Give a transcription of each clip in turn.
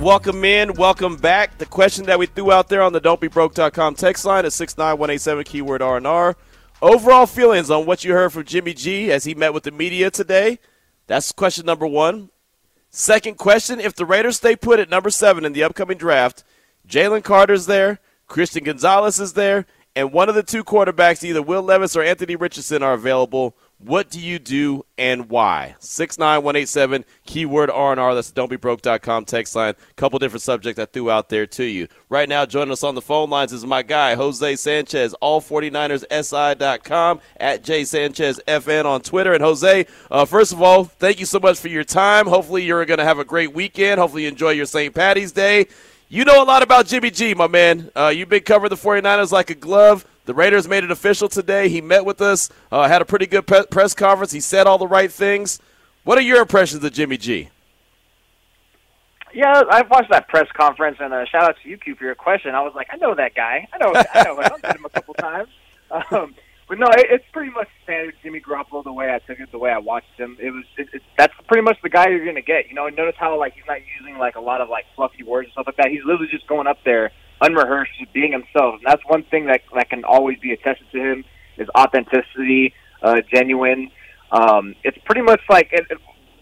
Welcome in, welcome back. The question that we threw out there on the don'tbebroke.com text line is 69187 keyword R&R. Overall feelings on what you heard from Jimmy G as he met with the media today. That's question number one. Second question, if the Raiders stay put at number seven in the upcoming draft, Jalen Carter's there, Christian Gonzalez is there, and one of the two quarterbacks, either Will Levis or Anthony Richardson, are available. What do you do and why? 69187, keyword R&R. That's the don'tbebroke.com text line. A Couple different subjects I threw out there to you. Right now, joining us on the phone lines is my guy, Jose Sanchez, all49ersi.com, at jsanchezfn on Twitter. And Jose, uh, first of all, thank you so much for your time. Hopefully you're going to have a great weekend. Hopefully you enjoy your St. Patty's Day. You know a lot about Jimmy G, my man. Uh, you've been covering the 49ers like a glove. The Raiders made it official today. He met with us, uh, had a pretty good pe- press conference. He said all the right things. What are your impressions of Jimmy G? Yeah, I've watched that press conference, and uh, shout out to you, Q, for your question. I was like, I know that guy. I know, I know him. I've met him a couple times. Um, but no, it, it's pretty much standard Jimmy Garoppolo the way I took it, the way I watched him. It was it, it, that's pretty much the guy you're gonna get. You know, notice how like he's not using like a lot of like fluffy words and stuff like that. He's literally just going up there unrehearsed, just being himself. And that's one thing that that can always be attested to him is authenticity, uh, genuine. Um, it's pretty much like it, it,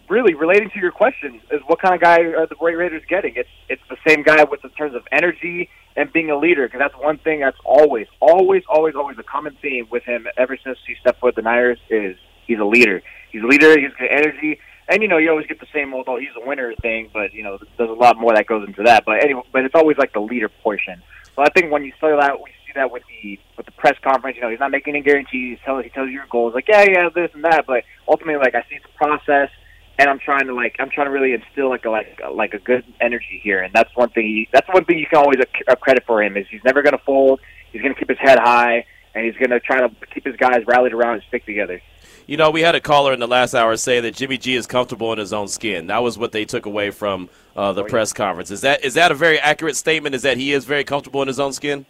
really relating to your question is what kind of guy are the Ra- Raiders getting? It's it's the same guy with in terms of energy and being a leader because that's one thing that's always, always, always, always a common theme with him ever since he stepped foot the Niners is he's a leader. He's a leader. He's got energy. And you know, you always get the same old "oh, he's a winner" thing, but you know, there's a lot more that goes into that. But anyway, but it's always like the leader portion. So I think when you see that, we see that with the with the press conference. You know, he's not making any guarantees. He tells he tells you your goals, like yeah, yeah, this and that. But ultimately, like I see a process, and I'm trying to like I'm trying to really instill like a like a, like a good energy here. And that's one thing. He, that's one thing you can always uh, credit for him is he's never going to fold. He's going to keep his head high, and he's going to try to keep his guys rallied around and stick together. You know, we had a caller in the last hour say that Jimmy G is comfortable in his own skin. That was what they took away from uh, the Oh, press conference. Is that is that a very accurate statement? Is that he is very comfortable in his own skin?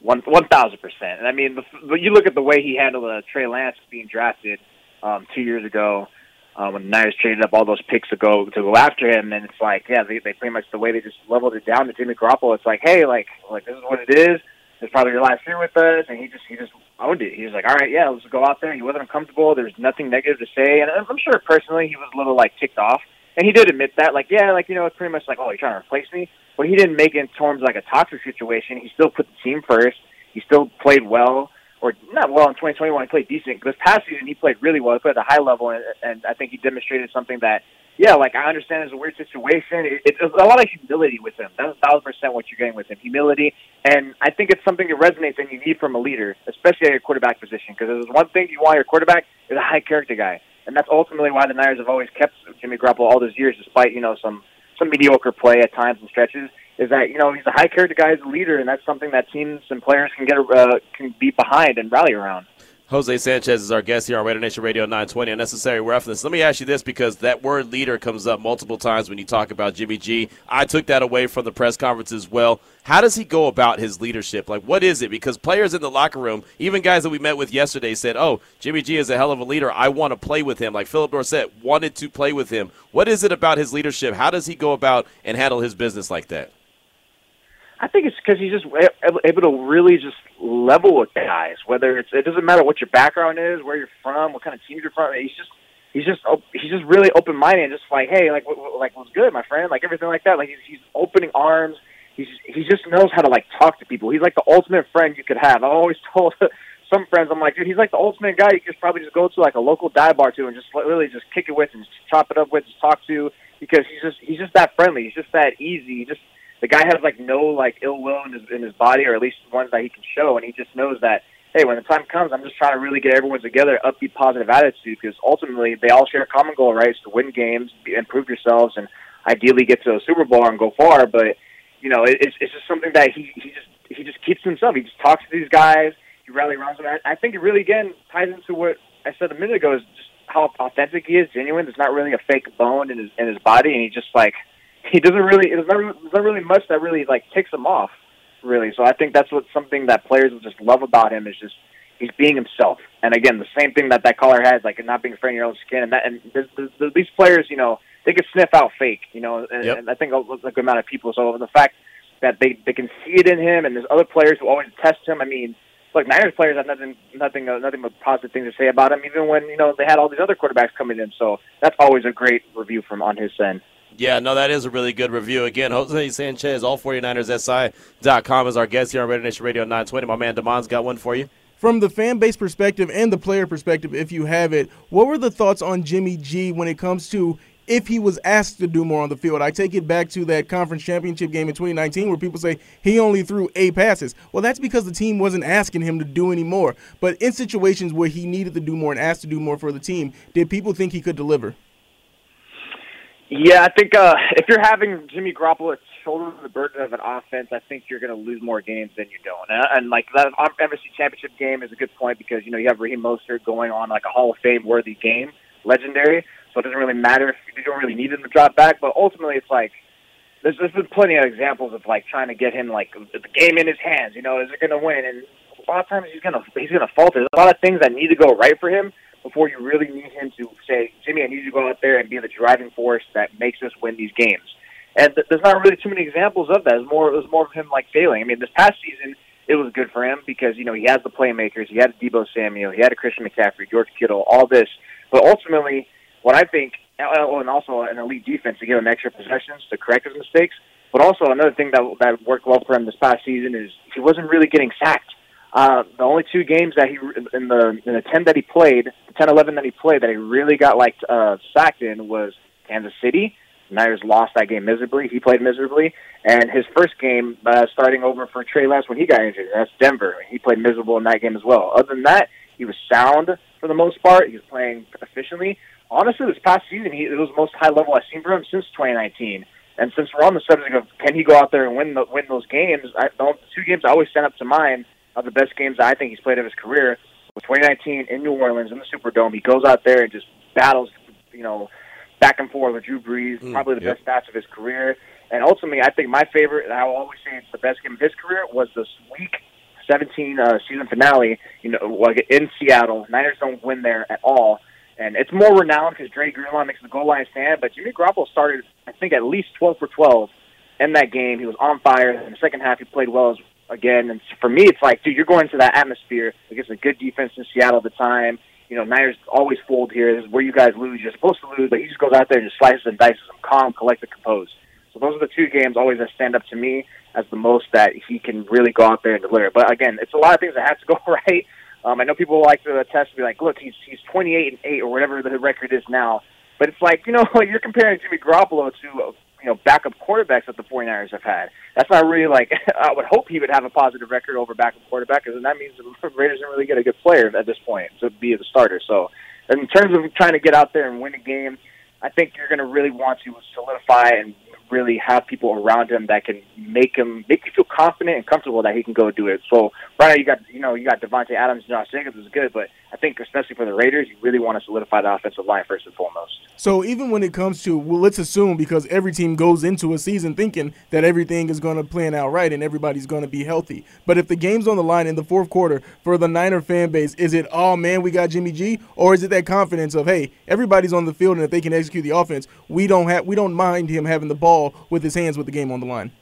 One one thousand percent. And I mean, the, you look at the way he handled uh, Trey Lance being drafted um, two years ago uh, when the Niners traded up all those picks to go to go after him, and it's like, yeah, they, they pretty much the way they just leveled it down to Jimmy Garoppolo. It's like, hey, like like this is what it is. It's probably your last year with us, and he just he just owned it. He was like, all right, yeah, let's go out there. He wasn't uncomfortable. There's nothing negative to say, and I'm sure personally he was a little like ticked off, and he did admit that. Like, yeah, like you know, it's pretty much like, oh, you're trying to replace me. But he didn't make it in terms of like a toxic situation. He still put the team first. He still played well, or not well in 2021. He played decent. This past season, he played really well. He played at a high level, and, and I think he demonstrated something that, yeah, like I understand it's a weird situation. It, it's a lot of humility with him. That's a thousand percent what you're getting with him. Humility, and I think it's something that resonates and you need from a leader, especially at your quarterback position. Because there's one thing you want your quarterback is a high character guy, and that's ultimately why the Niners have always kept Jimmy Garoppolo all those years, despite you know some some mediocre play at times and stretches. Is that you know he's a high character guy as a leader, and that's something that teams and players can get uh, can be behind and rally around. Jose Sanchez is our guest here on Raider Nation Radio 920 Unnecessary Roughness. Let me ask you this because that word leader comes up multiple times when you talk about Jimmy G. I took that away from the press conference as well. How does he go about his leadership? Like, what is it? Because players in the locker room, even guys that we met with yesterday, said, Oh, Jimmy G is a hell of a leader. I want to play with him. Like Phillip Dorsett wanted to play with him. What is it about his leadership? How does he go about and handle his business like that? I think it's because he's just able to really just level with guys. Whether it's it doesn't matter what your background is, where you're from, what kind of team you're from. He's just he's just he's just really open minded and just like hey like what, like what's good my friend like everything like that. Like he's he's opening arms. He's he just knows how to like talk to people. He's like the ultimate friend you could have. I always told some friends I'm like dude he's like the ultimate guy you could probably just go to like a local dive bar to and just really just kick it with and just chop it up with, just talk to because he's just he's just that friendly. He's just that easy. He just the guy has like no like ill will in his in his body, or at least one that he can show, and he just knows that hey, when the time comes, I'm just trying to really get everyone together, upbeat, positive attitude, because ultimately they all share a common goal, right? To win games, improve yourselves, and ideally get to a Super Bowl and go far. But you know, it, it's it's just something that he he just he just keeps himself. He just talks to these guys. He rally around them. I, I think it really again ties into what I said a minute ago is just how authentic he is, genuine. There's not really a fake bone in his in his body, and he just like he doesn't really. There's not, there's not really much that really like takes him off, really. So I think that's what something that players will just love about him is just he's being himself. And again, the same thing that that caller has, like not being afraid of your own skin, and that and there's, there's, these players, you know, they can sniff out fake, you know, and, yep. and I think a, a good amount of people. So the fact that they they can see it in him, and there's other players who always test him. I mean, look, Niners players have nothing, nothing, uh, nothing but positive things to say about him, even when you know they had all these other quarterbacks coming in. So that's always a great review from on his end. Yeah, no, that is a really good review. Again, Jose Sanchez, all 49ersSI.com is our guest here on Raider Nation Radio 920. My man Damon's got one for you. From the fan base perspective and the player perspective, if you have it, what were the thoughts on Jimmy G when it comes to if he was asked to do more on the field. I take it back to that conference championship game in 2019 where people say he only threw eight passes. Well, that's because the team wasn't asking him to do any more. But in situations where he needed to do more and asked to do more for the team, did people think he could deliver? Yeah, I think uh, if you're having Jimmy Garoppolo shoulder the burden of an offense, I think you're going to lose more games than you don't. And, and like that NFC championship game is a good point because you know you have Raheem Mostert going on like a Hall of Fame worthy game, legendary. So it doesn't really matter if you don't really need him to drop back. But ultimately, it's like there's, there's been plenty of examples of like trying to get him like the game in his hands. You know, is it going to win? And a lot of times he's gonna he's gonna falter. There's a lot of things that need to go right for him before you really need him to say, Jimmy, I need you to go out there and be the driving force that makes us win these games. And th- there's not really too many examples of that. It's more it was more of him like failing. I mean, this past season it was good for him because you know he has the playmakers. He had a Deebo Samuel. He had a Christian McCaffrey, George Kittle, all this. But ultimately, what I think, uh, uh, oh, and also an elite defense to give him extra possessions to correct his mistakes. But also another thing that that worked well for him this past season is he wasn't really getting sacked. Uh, the only two games that he in the in the ten that he played, the 10, 11 that he played that he really got like uh, sacked in was Kansas City. Niners lost that game miserably. He played miserably, and his first game uh, starting over for Trey Lance when he got injured. That's Denver. He played miserable in that game as well. Other than that, he was sound for the most part. He was playing efficiently honestly, this past season, he, it was the most high level I've seen from him since 2019. And since we're on the subject of can he go out there and win the, win those games, I, the two games I always send up to mind are the best games I think he's played of his career. With 2019 in New Orleans in the Superdome, he goes out there and just battles, you know, back and forth with Drew Brees, mm, probably the yep. best stats of his career. And ultimately, I think my favorite, and I will always say it's the best game of his career, was this week 17 uh, season finale. You know, like in Seattle, Niners don't win there at all and it's more renowned because Dre Greenlaw makes the goal line stand. But Jimmy Garoppolo started, I think, at least 12 for 12 in that game. He was on fire. In the second half, he played well as, again. And for me, it's like, dude, you're going to that atmosphere against a good defense in Seattle at the time. You know, Niners always fold here. This is where you guys lose. You're supposed to lose, but he just goes out there and just slices and dices them, calm, collected, composed. So those are the two games always that stand up to me as the most that he can really go out there and deliver. But again, it's a lot of things that have to go right. Um, I know people like to test to be like, look, he's he's 28 and eight or whatever the record is now. But it's like you know you're comparing Jimmy Garoppolo to you know backup quarterbacks that the 49ers have had. That's not really like I would hope he would have a positive record over backup quarterback, and that means the Raiders didn't really get a good player at this point to be the starter. So in terms of trying to get out there and win a game, I think you're going to really want to solidify and really have people around him that can make him make you feel confident and comfortable that he can go do it. So right now you got you know you got Davante Adams, and Josh Jacobs is good, but I think especially for the Raiders, you really want to solidify the offensive line first and foremost. So even when it comes to well, let's assume because every team goes into a season thinking that everything is going to plan out right and everybody's going to be healthy. But if the game's on the line in the fourth quarter for the Niner fan base, is it oh man we got Jimmy G, or is it that confidence of hey everybody's on the field and if they can execute the offense, we don't have we don't mind him having the ball with his hands with the game on the line?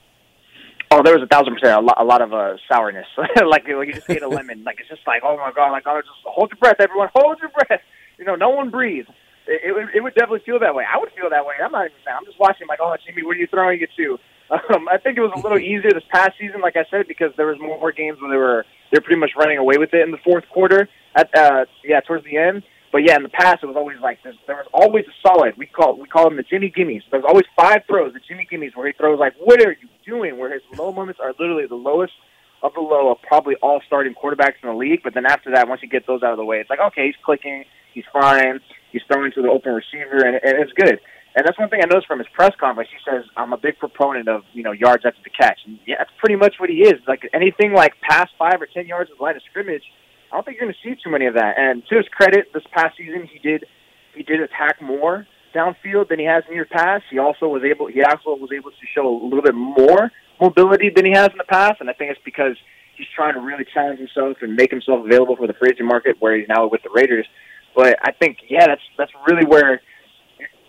Oh, there was a thousand percent a lot, a lot of uh, sourness. like, like you just ate a lemon. Like it's just like, oh my god, like oh, just hold your breath, everyone, hold your breath. You know, no one breathe. It, it, would, it would definitely feel that way. I would feel that way. I'm not even saying. I'm just watching. Like, oh, Jimmy, what are you throwing it to? Um, I think it was a little easier this past season, like I said, because there was more games where they were they're pretty much running away with it in the fourth quarter. At uh, yeah, towards the end. But yeah, in the past it was always like this. There was always a solid. We call we call them the Jimmy Gimmies. There's always five throws, the Jimmy Gimmies, where he throws like, "What are you doing?" Where his low moments are literally the lowest of the low of probably all starting quarterbacks in the league. But then after that, once you get those out of the way, it's like, okay, he's clicking, he's fine, he's throwing to the open receiver, and, and it's good. And that's one thing I noticed from his press conference. He says, "I'm a big proponent of you know yards after the catch." And yeah, that's pretty much what he is. Like anything like past five or ten yards of the line of scrimmage, I don't think you're going to see too many of that. And to his credit, this past season he did he did attack more downfield than he has in years past. He also was able he also was able to show a little bit more mobility than he has in the past, and I think it's because he's trying to really challenge himself and make himself available for the free agent market where he's now with the Raiders. But I think yeah, that's that's really where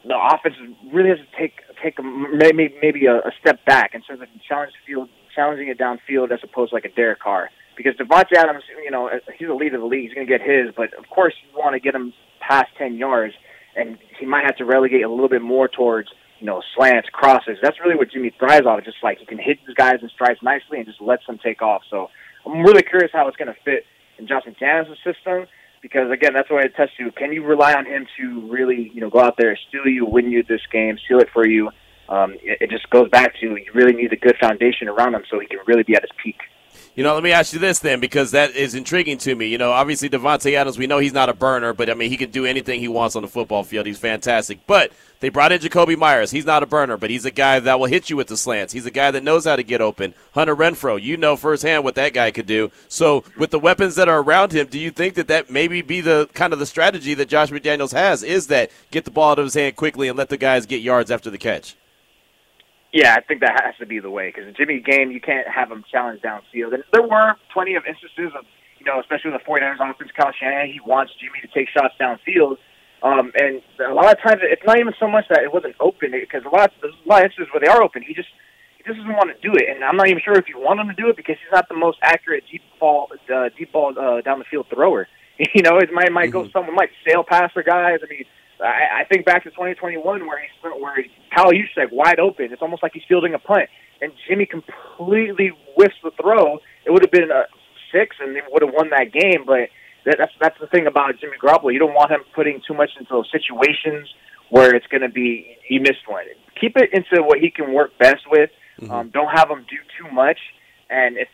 the offense really has to take take a, maybe maybe a, a step back in terms of challenge field challenging it downfield as opposed to like a Derek Carr. Because Davante Adams, you know, he's the leader of the league. He's going to get his, but of course you want to get him past ten yards, and he might have to relegate a little bit more towards you know slants, crosses. That's really what Jimmy thrives on. Just like he can hit these guys in strides nicely and just lets them take off. So I'm really curious how it's going to fit in Josh McDaniels' system because again, that's what I test you. Can you rely on him to really, you know, go out there, steal you, win you this game, seal it for you? Um, it, it just goes back to you really need a good foundation around him so he can really be at his peak. You know, let me ask you this then, because that is intriguing to me. You know, obviously Davante Adams, we know he's not a burner, but I mean he can do anything he wants on the football field. He's fantastic. But they brought in Jakobi Meyers. He's not a burner, but he's a guy that will hit you with the slants. He's a guy that knows how to get open. Hunter Renfrow, you know firsthand what that guy could do. So with the weapons that are around him, do you think that that maybe be the kind of the strategy that Josh McDaniels has? Is that get the ball out of his hand quickly and let the guys get yards after the catch? Yeah, I think that has to be the way because Jimmy game, you can't have him challenge downfield. And there were plenty of instances of, you know, especially with the 49ers offense, Kyle Shanahan, he wants Jimmy to take shots downfield. Um, and a lot of times, it's not even so much that it wasn't open because a lot, there's a lot of instances where they are open. He just he just doesn't want to do it, and I'm not even sure if you want him to do it because he's not the most accurate deep ball, uh, deep ball uh, down the field thrower. You know, it might might mm-hmm. go someone might sail past the guys. I mean, I, I think back to 2021 where he's where Kyle Juszczyk wide open. It's almost like he's fielding a punt, and Jimmy completely whiffs the throw. It would have been a six, and they would have won that game. But that, that's that's the thing about Jimmy Garoppolo. You don't want him putting too much into those situations where it's going to be he missed one. Keep it into what he can work best with. Mm-hmm. Um, don't have him do too much, and if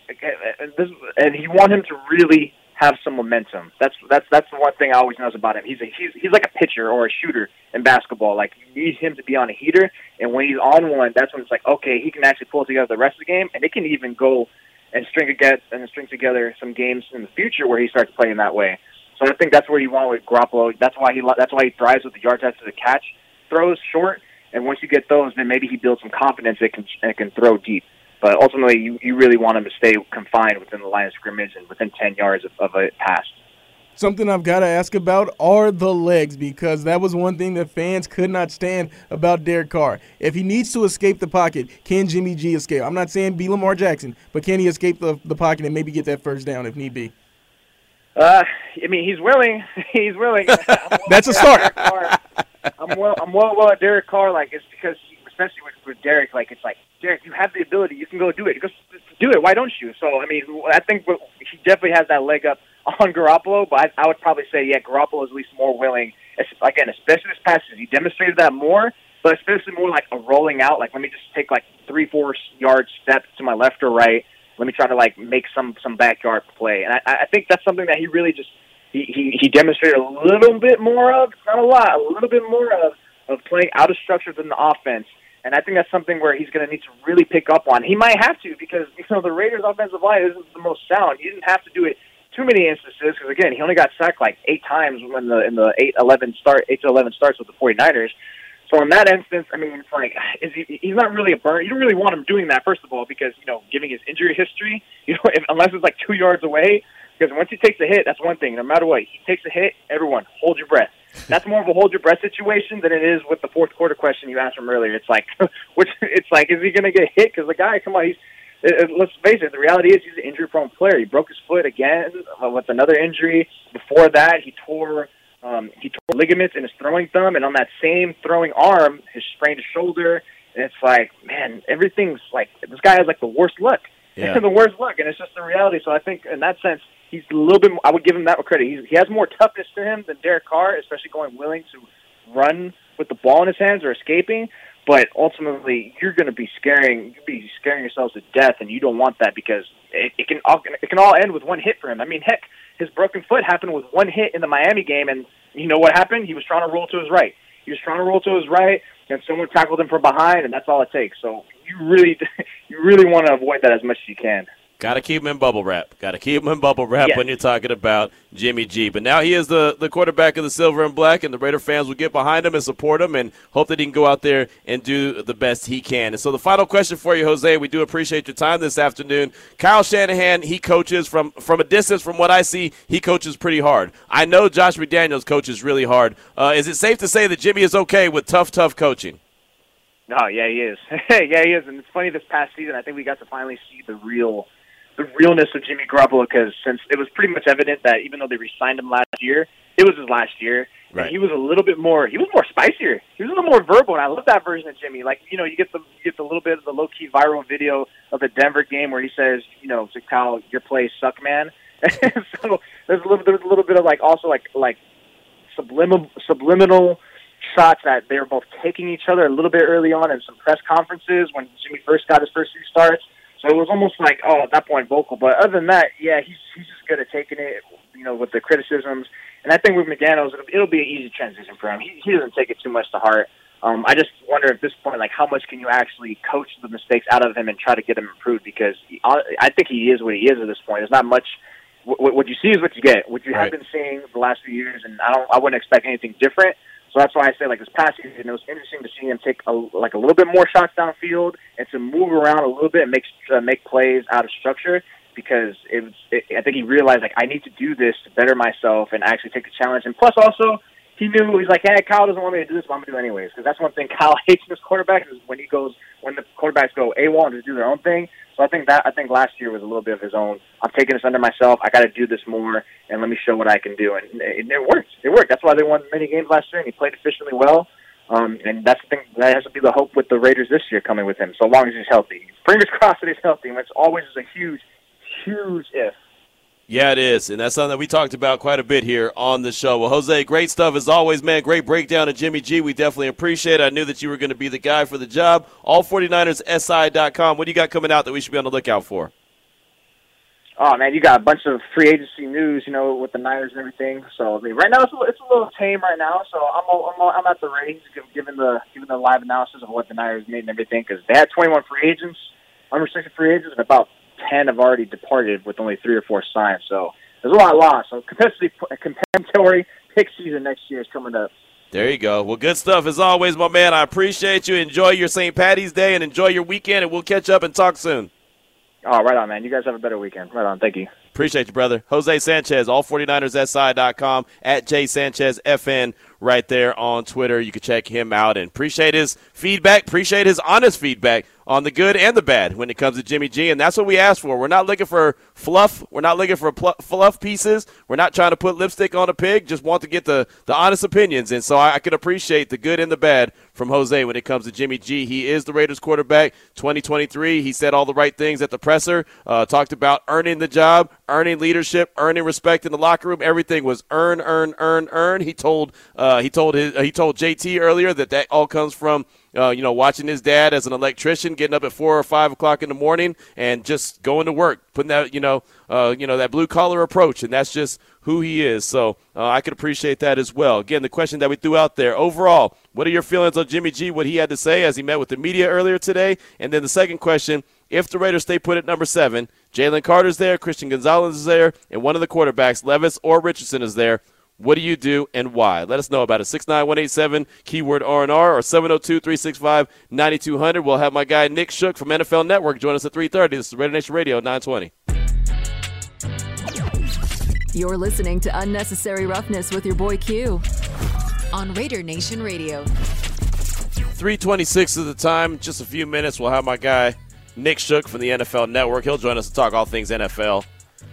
and this and you want him to really have some momentum. That's that's that's the one thing I always knows about him. He's a, he's he's like a pitcher or a shooter in basketball. Like you need him to be on a heater, and when he's on one, that's when it's like okay, he can actually pull together the rest of the game, and it can even go and string together and string together some games in the future where he starts playing that way. So I think that's where you want with Garoppolo. That's why he that's why he thrives with the yards after the catch throws short, and once you get those, then maybe he builds some confidence that can and can throw deep. But ultimately, you, you really want him to stay confined within the line of scrimmage and within 10 yards of, of a pass. Something I've got to ask about are the legs because that was one thing that fans could not stand about Derek Carr. If he needs to escape the pocket, can Jimmy G escape? I'm not saying be Lamar Jackson, but can he escape the, the pocket and maybe get that first down if need be? Uh, I mean, he's willing. he's willing. That's a start. I'm well. I'm well. Well, at Derek Carr, like it's because, he, especially with, with Derek, like it's like Derek, you have the ability. You can go do it. Just do it. Why don't you? So, I mean, I think he definitely has that leg up on Garoppolo, but I, I would probably say, yeah, Garoppolo is at least more willing. Again, especially this past season, he demonstrated that more, but especially more like a rolling out. Like, let me just take like three, four yard steps to my left or right. Let me try to like make some some backyard play, and I, I think that's something that he really just he, he he demonstrated a little bit more of, not a lot, a little bit more of of playing out of structure than the offense and I think that's something where he's going to need to really pick up on. He might have to because you know the Raiders' offensive line isn't the most sound. He didn't have to do it too many instances because again he only got sacked like eight times when the in the eight eleven start eight to eleven starts with the 49ers. So in that instance, I mean, it's like is he, he's not really a burn. You don't really want him doing that first of all because you know giving his injury history, you know, if, unless it's like two yards away. Because once he takes a hit, that's one thing. No matter what, he takes a hit. Everyone, hold your breath that's more of a hold your breath situation than it is with the fourth quarter question you asked him earlier. It's like, which it's like, is he going to get hit? Because the guy, come on, he's. It, let's face it. The reality is he's an injury-prone player. He broke his foot again uh, with another injury. Before that, he tore um, he tore ligaments in his throwing thumb, and on that same throwing arm, he sprained his shoulder. And it's like, man, everything's like this guy has like the worst luck. Yeah. the worst luck, and it's just the reality. So I think in that sense, he's a little bit. I would give him that credit. He's, he has more toughness to him than Derek Carr, especially going willing to run with the ball in his hands or escaping. But ultimately, you're going to be scaring you be scaring yourselves to death, and you don't want that because it, it can all it can all end with one hit for him. I mean, heck, his broken foot happened with one hit in the Miami game, and you know what happened? He was trying to roll to his right. he was trying to roll to his right, and someone tackled him from behind, and that's all it takes. So you really, you really want to avoid that as much as you can. Got to keep him in bubble wrap. Got to keep him in bubble wrap yes. when you're talking about Jimmy G. But now he is the, the quarterback of the silver and black, and the Raider fans will get behind him and support him and hope that he can go out there and do the best he can. And so the final question for you, Jose, we do appreciate your time this afternoon. Kyle Shanahan, he coaches from, from a distance. From what I see, he coaches pretty hard. I know Josh McDaniels coaches really hard. Uh, is it safe to say that Jimmy is okay with tough, tough coaching? Oh, yeah, he is. yeah, he is. And it's funny this past season, I think we got to finally see the real – the realness of Jimmy Garoppolo because since it was pretty much evident that even though they re-signed him last year, it was his last year. Right. he was a little bit more. He was more spicier. He was a little more verbal, and I love that version of Jimmy. Like you know, you get the you get the little bit of the low key viral video of the Denver game where he says, you know, to Kyle, your plays suck, man. so there's a little there's a little bit of like also like like subliminal subliminal shots that they were both taking each other a little bit early on in some press conferences when Jimmy first got his first few starts. So it was almost like, oh, at that point, vocal. But other than that, yeah, he's he's just good at taking it, you know, with the criticisms. And I think with McDaniels, it'll, it'll be an easy transition for him. He, he doesn't take it too much to heart. Um, I just wonder at this point, like, how much can you actually coach the mistakes out of him and try to get him improved? Because he, I think he is what he is at this point. There's not much. What, what you see is what you get. What you right. have been seeing the last few years, and I don't. I wouldn't expect anything different. So that's why I say like this past season, it was interesting to see him take a, like a little bit more shots downfield and to move around a little bit and make uh, make plays out of structure because it was. It, I think he realized like I need to do this to better myself and actually take the challenge. And plus also he knew he's like, hey, Kyle doesn't want me to do this, but I'm gonna do it anyways. Because that's one thing Kyle hates in his quarterbacks is when he goes when the quarterbacks go a1 and just do their own thing. So I think that I think last year was a little bit of his own. I'm taking this under myself. I got to do this more, and let me show what I can do. And it, it worked. It worked. That's why they won many games last year, and he played efficiently well. Um, and that's the thing that has to be the hope with the Raiders this year coming with him, so long as he's healthy. Fingers crossed that he's healthy, which always is a huge, huge if. Yeah, it is. And that's something that we talked about quite a bit here on the show. Well, Jose, great stuff as always, man. Great breakdown of Jimmy G. We definitely appreciate it. I knew that you were going to be the guy for the job. All49ersi.com. What do you got coming out that we should be on the lookout for? Oh, man, you got a bunch of free agency news, you know, with the Niners and everything. So, I mean, right now it's a, it's a little tame right now. So I'm I'm, I'm at the ratings given the given the live analysis of what the Niners made and everything because they had 21 free agents, unrestricted free agents, and about ten have already departed with only three or four signs. So there's a lot lost. So competitive, compensatory pick season next year is coming up. There you go. Well, good stuff as always, my man. I appreciate you. Enjoy your St. Patty's Day and enjoy your weekend, and we'll catch up and talk soon. Oh, right on, man. You guys have a better weekend. Right on. Thank you. Appreciate you, brother. Jose Sanchez, all49ersi.com, at J Sanchez FN right there on Twitter. You can check him out and appreciate his feedback, appreciate his honest feedback on the good and the bad when it comes to Jimmy G. And that's what we ask for. We're not looking for fluff. We're not looking for pl- fluff pieces. We're not trying to put lipstick on a pig. Just want to get the, the honest opinions. And so I, I can appreciate the good and the bad from Jose when it comes to Jimmy G. He is the Raiders quarterback 2023. He said all the right things at the presser, uh, talked about earning the job, earning leadership, earning respect in the locker room. Everything was earn, earn, earn, earn. He told, uh, he told his, he told JT earlier that that all comes from uh, you know, watching his dad as an electrician, getting up at four or five o'clock in the morning and just going to work, putting that, you know, uh, you know, that blue collar approach, and that's just who he is. So uh, I could appreciate that as well. Again, the question that we threw out there overall, what are your feelings on Jimmy G? What he had to say as he met with the media earlier today, and then the second question: If the Raiders stay put at number seven, Jalen Carter's there, Christian Gonzalez is there, and one of the quarterbacks, Levis or Richardson, is there. What do you do and why? Let us know about it. 69187, keyword R&R, or 702-365-9200. We'll have my guy Nick Shook from NFL Network join us at 3.30. This is Raider Nation Radio 920. You're listening to Unnecessary Roughness with your boy Q on Raider Nation Radio. 326 of the time, just a few minutes. We'll have my guy Nick Shook from the NFL Network. He'll join us to talk all things NFL,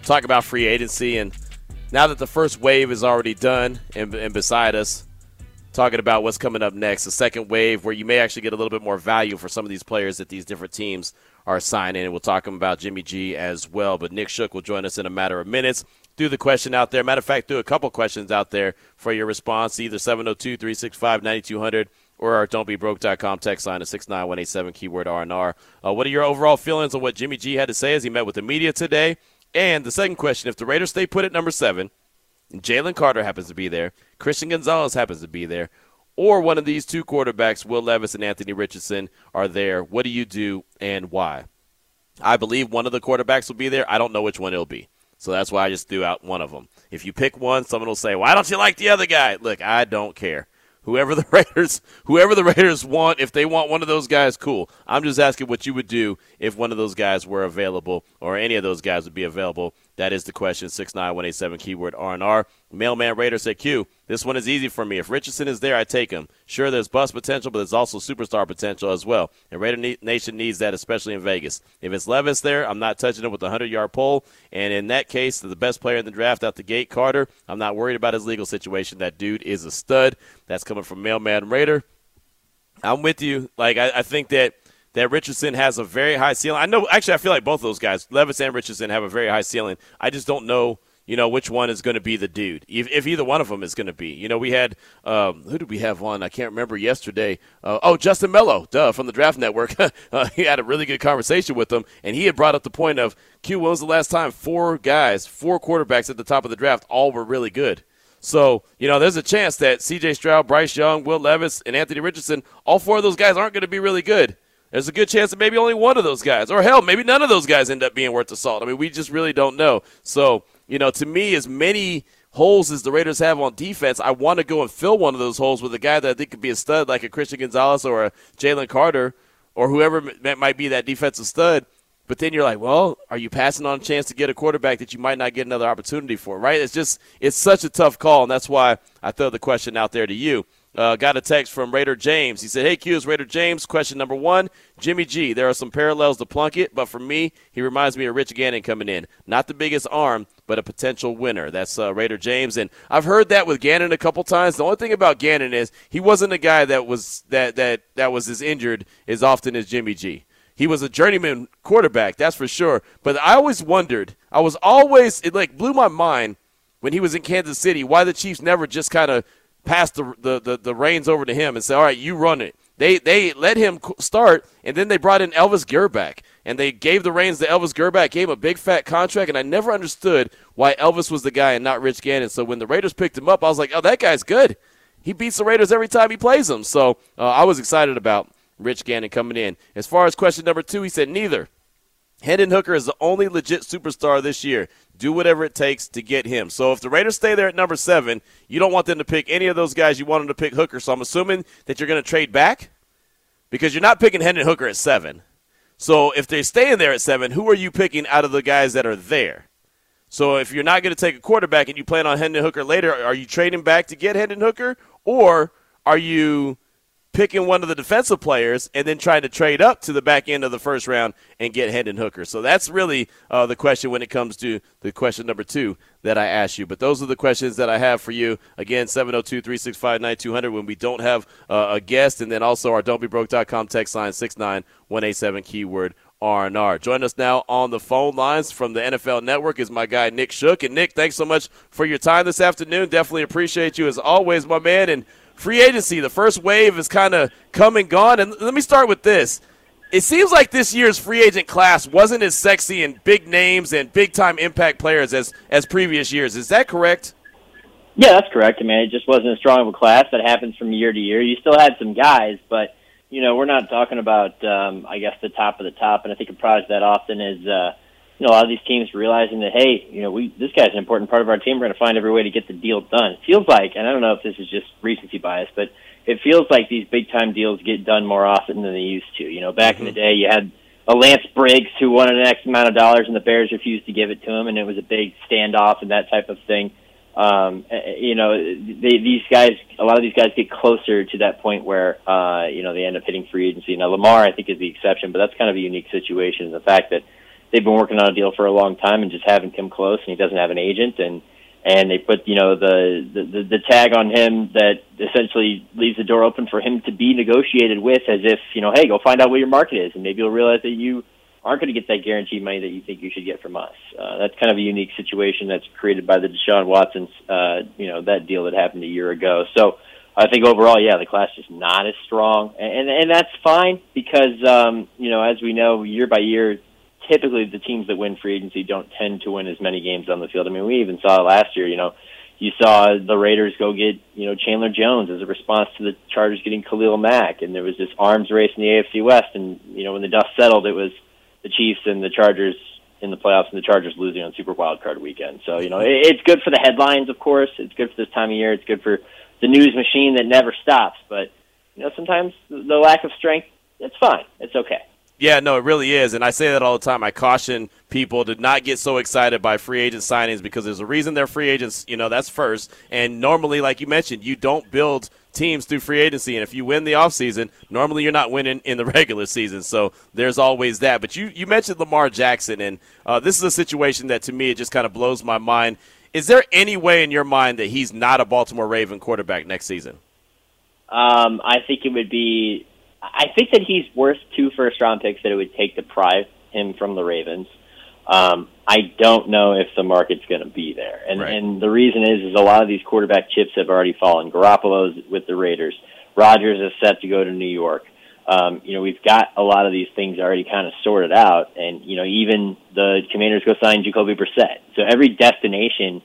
talk about free agency and – now that the first wave is already done and, and beside us, talking about what's coming up next, the second wave where you may actually get a little bit more value for some of these players that these different teams are signing. And we'll talk about Jimmy G as well. But Nick Shook will join us in a matter of minutes. Do the question out there. Matter of fact, do a couple questions out there for your response, either 702 365 9200 or our don'tbebroke.com text line at 69187 keyword R&R. Uh, what are your overall feelings on what Jimmy G had to say as he met with the media today? And the second question if the Raiders stay put at number seven, Jalen Carter happens to be there, Christian Gonzalez happens to be there, or one of these two quarterbacks, Will Levis and Anthony Richardson, are there. What do you do and why? I believe one of the quarterbacks will be there. I don't know which one it'll be. So that's why I just threw out one of them. If you pick one, someone will say, "Why don't you like the other guy?" Look, I don't care. Whoever the Raiders, whoever the Raiders want, if they want one of those guys, cool. I'm just asking what you would do if one of those guys were available, or any of those guys would be available that is the question. Six nine one eight seven keyword R and R. Mailman Raider said Q. This one is easy for me. If Richardson is there, I take him. Sure, there's bust potential, but there's also superstar potential as well. And Raider Nation needs that, especially in Vegas. If it's Levis there, I'm not touching him with a hundred yard pole. And in that case, the best player in the draft out the gate, Carter. I'm not worried about his legal situation. That dude is a stud. That's coming from Mailman Raider. I'm with you. Like I, I think that that Richardson has a very high ceiling. I know, actually, I feel like both of those guys, Levis and Richardson, have a very high ceiling. I just don't know, you know, which one is going to be the dude. If, if, either one of them is going to be, you know, we had um, who did we have on? I can't remember yesterday. Uh, oh, Justin Melo, duh, from the Draft Network. uh, he had a really good conversation with them, and he had brought up the point of Q. When was the last time four guys, four quarterbacks at the top of the draft, all were really good? So, you know, there's a chance that C.J. Stroud, Bryce Young, Will Levis, and Anthony Richardson, all four of those guys aren't going to be really good there's a good chance that maybe only one of those guys, or hell, maybe none of those guys end up being worth the salt. I mean, we just really don't know. So, you know, to me, as many holes as the Raiders have on defense, I want to go and fill one of those holes with a guy that I think could be a stud, like a Christian Gonzalez or a Jalen Carter, or whoever might be that defensive stud. But then you're like, well, are you passing on a chance to get a quarterback that you might not get another opportunity for, right? It's just, it's such a tough call, and that's why I throw the question out there to you. Uh, got a text from Raider James. He said, Hey, Q, Raider James. Question number one Jimmy G. There are some parallels to Plunkett, but for me, he reminds me of Rich Gannon coming in. Not the biggest arm, but a potential winner. That's uh, Raider James. And I've heard that with Gannon a couple times. The only thing about Gannon is he wasn't a guy that was, that, that, that was as injured as often as Jimmy G. He was a journeyman quarterback, that's for sure. But I always wondered, I was always, it like blew my mind when he was in Kansas City, why the Chiefs never just kind of pass the, the, the, the reins over to him and say, all right, you run it. They, they let him start, and then they brought in Elvis Grbac, and they gave the reins to Elvis Grbac, gave him a big fat contract, and I never understood why Elvis was the guy and not Rich Gannon. So when the Raiders picked him up, I was like, oh, that guy's good. He beats the Raiders every time he plays them. So uh, I was excited about Rich Gannon coming in. As far as question number two, he said neither. Hendon Hooker is the only legit superstar this year do whatever it takes to get him. So if the Raiders stay there at number seven, you don't want them to pick any of those guys. You want them to pick Hooker. So I'm assuming that you're going to trade back because you're not picking Hendon Hooker at seven. So if they're staying there at seven, who are you picking out of the guys that are there? So if you're not going to take a quarterback and you plan on Hendon Hooker later, are you trading back to get Hendon Hooker, or are you picking one of the defensive players and then trying to trade up to the back end of the first round and get Hendon Hooker. So that's really uh, the question when it comes to the question number two that I asked you. But those are the questions that I have for you. Again, 702 365 9200 when we don't have uh, a guest. And then also our don'tbebroke.com text line 69187 keyword R&R. Join us now on the phone lines from the NFL Network is my guy Nick Shook. And Nick, thanks so much for your time this afternoon. Definitely appreciate you as always, my man. And free agency, the first wave is kind of come and gone. And let me start with this. It seems like this year's free agent class wasn't as sexy and big names and big time impact players as, as previous years. Is that correct? Yeah, that's correct. I mean, it just wasn't as strong of a class. That happens from year to year. You still had some guys, but you know, we're not talking about, um, I guess, the top of the top. And I think a product that often is, uh, you know, a lot of these teams realizing that, hey, you know, we this guy's an important part of our team. We're going to find every way to get the deal done. It feels like, and I don't know if this is just recency bias, but it feels like these big time deals get done more often than they used to. You know, back mm-hmm. in the mm-hmm. day, you had a Lance Briggs who wanted an X amount of dollars, and the Bears refused to give it to him, and it was a big standoff and that type of thing. Um, you know, they, these guys, a lot of these guys get closer to that point where, uh, you know, they end up hitting free agency. Now, Lamar, I think, is the exception, but that's kind of a unique situation. The fact that they've been working on a deal for a long time and just haven't come close, and he doesn't have an agent, and and they put you know the the, the tag on him that essentially leaves the door open for him to be negotiated with, as if you know, hey, go find out what your market is, and maybe you'll realize that you aren't going to get that guaranteed money that you think you should get from us. Uh, that's kind of a unique situation that's created by the Deshaun Watson's, uh, you know, that deal that happened a year ago. So I think overall, yeah, the class is not as strong, and and that's fine because um, you know, as we know, year by year, typically the teams that win free agency don't tend to win as many games on the field. I mean, we even saw last year, you know, you saw the Raiders go get you know Chandler Jones as a response to the Chargers getting Khalil Mack, and there was this arms race in the AFC West. And you know when the dust settled, it was the Chiefs and the Chargers in the playoffs, and the Chargers losing on Super Wild Card Weekend. So you know it, it's good for the headlines, of course. It's good for this time of year. It's good for the news machine that never stops. But you know sometimes the lack of strength, it's fine. It's okay. Yeah, no, it really is. And I say that all the time. I caution people to not get so excited by free agent signings because there's a reason they're free agents. You know, that's first. And normally, like you mentioned, you don't build teams through free agency. And if you win the offseason, normally you're not winning in the regular season. So there's always that. But you, you mentioned Lamar Jackson, and uh, this is a situation that to me, it just kind of blows my mind. Is there any way in your mind that he's not a Baltimore Raven quarterback next season? Um, I think it would be I think that he's worth two first round picks that it would take to pry him from the Ravens. Um, I don't know if the market's going to be there, and right. and the reason is is a lot of these quarterback chips have already fallen. Garoppolo's with the Raiders. Rodgers is set to go to New York. Um, you know, we've got a lot of these things already kind of sorted out, and you know, even the Commanders go sign Jacoby Brissett. So every destination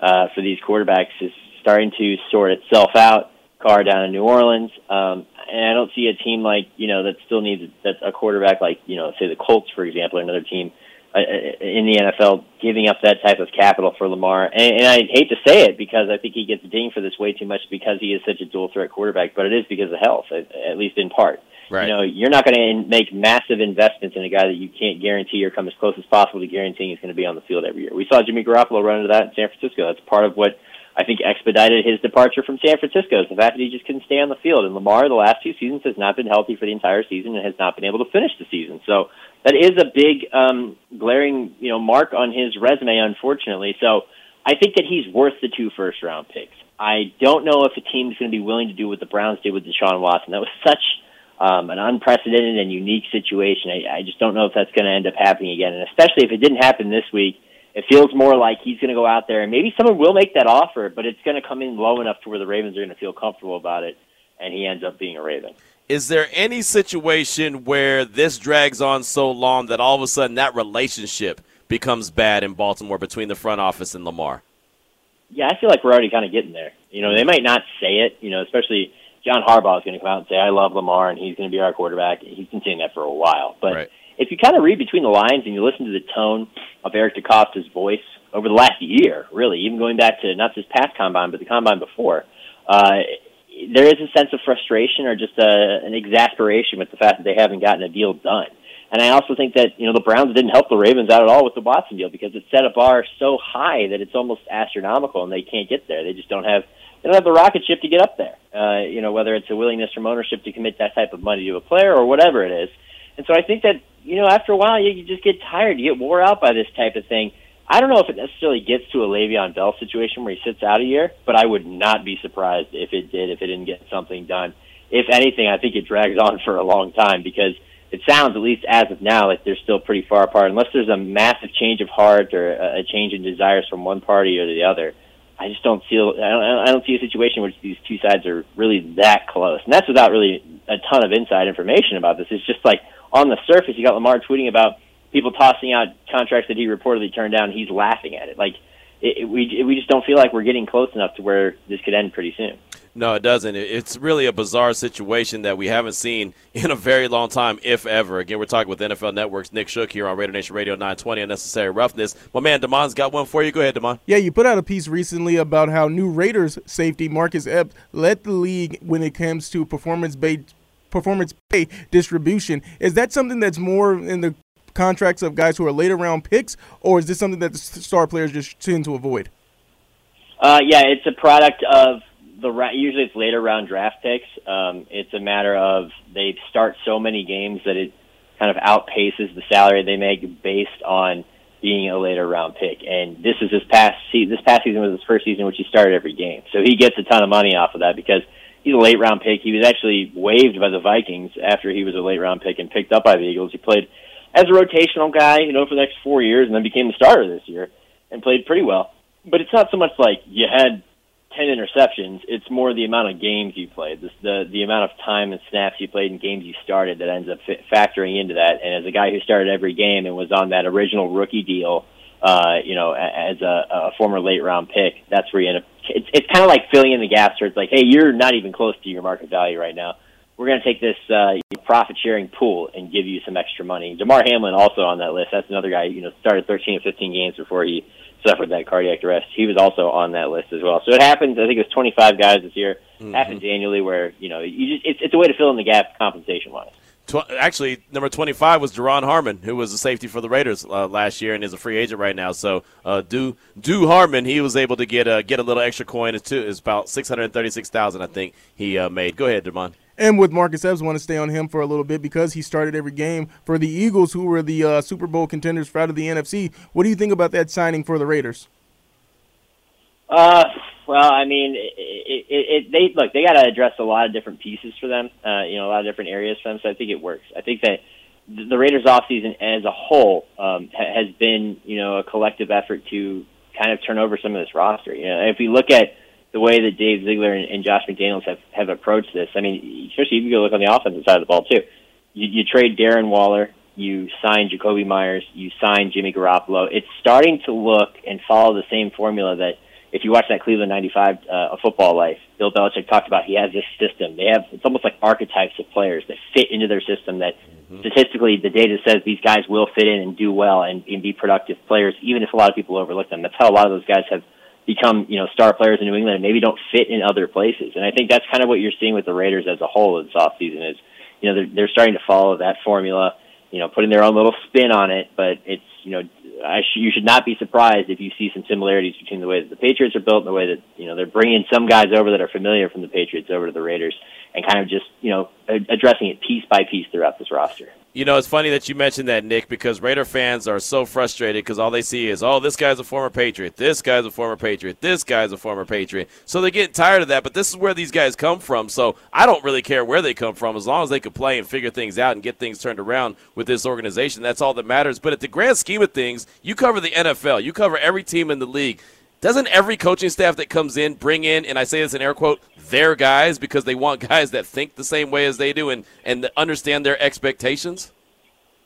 uh, for these quarterbacks is starting to sort itself out. Carr down in New Orleans. Um, and I don't see a team like you know that still needs that a quarterback like you know say the Colts for example, another team uh, uh in the NFL giving up that type of capital for Lamar. And, and I hate to say it because I think he gets dinged for this way too much because he is such a dual threat quarterback, but it is because of health, at, at least in part. Right. You know, you're not going to make massive investments in a guy that you can't guarantee or come as close as possible to guaranteeing he's going to be on the field every year. We saw Jimmy Garoppolo run into that in San Francisco. That's part of what I think expedited his departure from San Francisco is the fact that he just couldn't stay on the field. And Lamar, the last two seasons, has not been healthy for the entire season and has not been able to finish the season. So that is a big, um, glaring, you know, mark on his resume, unfortunately. So I think that he's worth the two first round picks. I don't know if a team's going to be willing to do what the Browns did with Deshaun Watson. That was such um, an unprecedented and unique situation. I, I just don't know if that's going to end up happening again. And especially if it didn't happen this week, it feels more like he's going to go out there and maybe someone will make that offer, but it's going to come in low enough to where the Ravens are going to feel comfortable about it, and he ends up being a Raven. Is there any situation where this drags on so long that all of a sudden that relationship becomes bad in Baltimore between the front office and Lamar? Yeah, I feel like we're already kind of getting there. You know, they might not say it, you know, especially John Harbaugh is going to come out and say, I love Lamar and he's going to be our quarterback. He's been saying that for a while. But right if you kind of read between the lines and you listen to the tone of Eric DeCosta's voice over the last year, really, even going back to not just past combine, but the combine before, uh, there is a sense of frustration or just a, an exasperation with the fact that they haven't gotten a deal done. And I also think that you know the Browns didn't help the Ravens out at all with the Watson deal because it set a bar so high that it's almost astronomical, and they can't get there. They just don't have they don't have the rocket ship to get up there. Uh, you know whether it's a willingness from ownership to commit that type of money to a player or whatever it is. And so I think that you know, after a while, you, you just get tired. You get wore out by this type of thing. I don't know if it necessarily gets to a Le'Veon Bell situation where he sits out a year, but I would not be surprised if it did, if it didn't get something done. If anything, I think it drags on for a long time because it sounds, at least as of now, like they're still pretty far apart. Unless there's a massive change of heart or a change in desires from one party or the other, I just don't feel I don't, I don't see a situation where these two sides are really that close, and that's without really a ton of inside information about this. It's just like on the surface, you got Lamar tweeting about people tossing out contracts that he reportedly turned down. He's laughing at it. Like it, it, we it, we just don't feel like we're getting close enough to where this could end pretty soon. No, it doesn't. It's really a bizarre situation that we haven't seen in a very long time, if ever. Again, we're talking with NFL Network's Nick Shook here on Raider Nation Radio 920 Unnecessary Roughness. My man Damon's got one for you. Go ahead, Damon. Yeah, you put out a piece recently about how new Raiders safety Marcus Epps led the league when it comes to performance-based performance pay distribution. Is that something that's more in the contracts of guys who are later round picks, or is this something that the star players just tend to avoid? Uh, yeah, it's a product of the usually it's later round draft picks. Um, it's a matter of they start so many games that it kind of outpaces the salary they make based on being a later round pick. And this is his past this past season was his first season which he started every game, so he gets a ton of money off of that because he's a late round pick. He was actually waived by the Vikings after he was a late round pick and picked up by the Eagles. He played as a rotational guy, you know, for the next four years, and then became the starter this year and played pretty well. But it's not so much like you had ten interceptions. It's more the amount of games you played, the the, the amount of time and snaps you played and games you started that ends up factoring into that. And as a guy who started every game and was on that original rookie deal uh, you know, as a, a former late round pick, that's where you end up. It's, it's kind of like filling in the gaps where it's like, hey, you're not even close to your market value right now. We're going to take this uh, profit sharing pool and give you some extra money. Damar Hamlin also on that list. That's another guy, you know, started 13 or 15 games before he suffered that cardiac arrest. He was also on that list as well. So it happens. I think it was 25 guys this year. Mm-hmm. Happens annually where you know you just it's, it's a way to fill in the gap compensation wise. Tw- actually, number 25 was Duron Harmon, who was a safety for the Raiders uh, last year and is a free agent right now. So, uh, do do Harmon, he was able to get a get a little extra coin. It's, about 636000 I think he uh, made. Go ahead, Demond. And with Marcus Epps, want to stay on him for a little bit because he started every game for the Eagles, who were the uh, Super Bowl contenders for out of the NFC. What do you think about that signing for the Raiders? Uh, well, I mean, it, it, it, they look. They got to address a lot of different pieces for them. Uh, you know, a lot of different areas for them. So I think it works. I think that the Raiders offseason as a whole um, has been, you know, a collective effort to kind of turn over some of this roster. You know, if we look at the way that Dave Ziegler and, and Josh McDaniels have have approached this, I mean, especially if you go look on the offensive side of the ball too. You, you trade Darren Waller, you sign Jakobi Meyers, you sign Jimmy Garoppolo. It's starting to look and follow the same formula that if you watch that Cleveland '95 uh, a football life, Bill Belichick talked about he has this system. They have it's almost like archetypes of players that fit into their system. That mm-hmm. statistically, the data says these guys will fit in and do well and, and be productive players, even if a lot of people overlook them. That's how a lot of those guys have become you know star players in New England and maybe don't fit in other places. And I think that's kind of what you're seeing with the Raiders as a whole in this offseason is you know they're, they're starting to follow that formula. You know, putting their own little spin on it, but it's you know I sh- you should not be surprised if you see some similarities between the way that the Patriots are built and the way that you know they're bringing some guys over that are familiar from the Patriots over to the Raiders and kind of just you know addressing it piece by piece throughout this roster. You know, it's funny that you mentioned that, Nick, because Raider fans are so frustrated because all they see is, oh, this guy's a former Patriot, this guy's a former Patriot, this guy's a former Patriot. So they get tired of that, but this is where these guys come from. So I don't really care where they come from as long as they can play and figure things out and get things turned around with this organization. That's all that matters. But at the grand scheme of things, you cover the NFL, you cover every team in the league. Doesn't every coaching staff that comes in bring in, and I say this in air quote, their guys because they want guys that think the same way as they do and, and understand their expectations?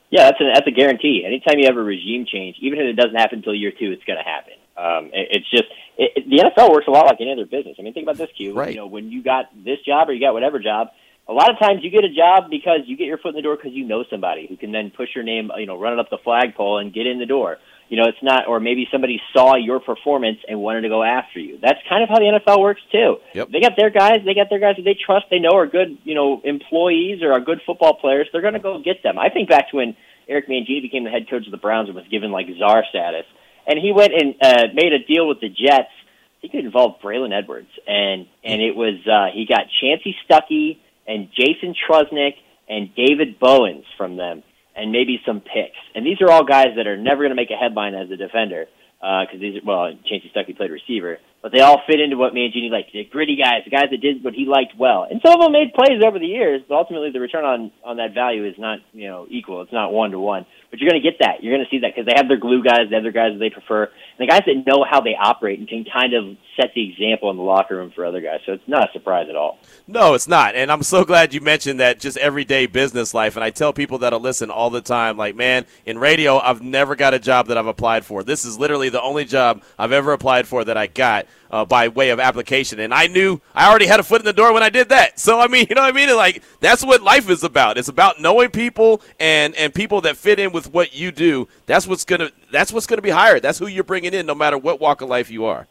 Yeah, that's a, that's a guarantee. Anytime you have a regime change, even if it doesn't happen until year two, it's going to happen. Um, it, it's just it, it, the NFL works a lot like any other business. I mean, think about this, Q. Right. You know, when you got this job or you got whatever job, a lot of times you get a job because you get your foot in the door because you know somebody who can then push your name, you know, run it up the flagpole and get in the door. You know, it's not, or maybe somebody saw your performance and wanted to go after you. That's kind of how the NFL works too. Yep. They got their guys, they got their guys that they trust, they know are good, you know, employees or are good football players. They're going to go get them. I think back to when Eric Mangini became the head coach of the Browns and was given like czar status, and he went and uh, made a deal with the Jets. He could involve Braylon Edwards, and and it was uh, he got Chansi Stuckey and Jason Trusnick and David Bowens from them, and maybe some picks. And these are all guys that are never going to make a headline as a defender because uh, these well, Chansi Stuckey played receiver, but they all fit into what Mangini liked. The gritty guys, the guys that did what he liked well, and some of them made plays over the years. But ultimately, the return on on that value is not you know equal. It's not one to one. But you're going to get that. You're going to see that because they have their glue guys, they have their guys that they prefer, and the guys that know how they operate and can kind of set the example in the locker room for other guys. So it's not a surprise at all. No, it's not. And I'm so glad you mentioned that just everyday business life. And I tell people that'll listen all the time, like, man, in radio, I've never got a job that I've applied for. This is literally the only job I've ever applied for that I got uh, by way of application. And I knew I already had a foot in the door when I did that. So I mean, you know what I mean? Like that's what life is about. It's about knowing people and and people that fit in with what you do. That's what's gonna that's what's gonna be hired. That's who you're bringing in, no matter what walk of life you are.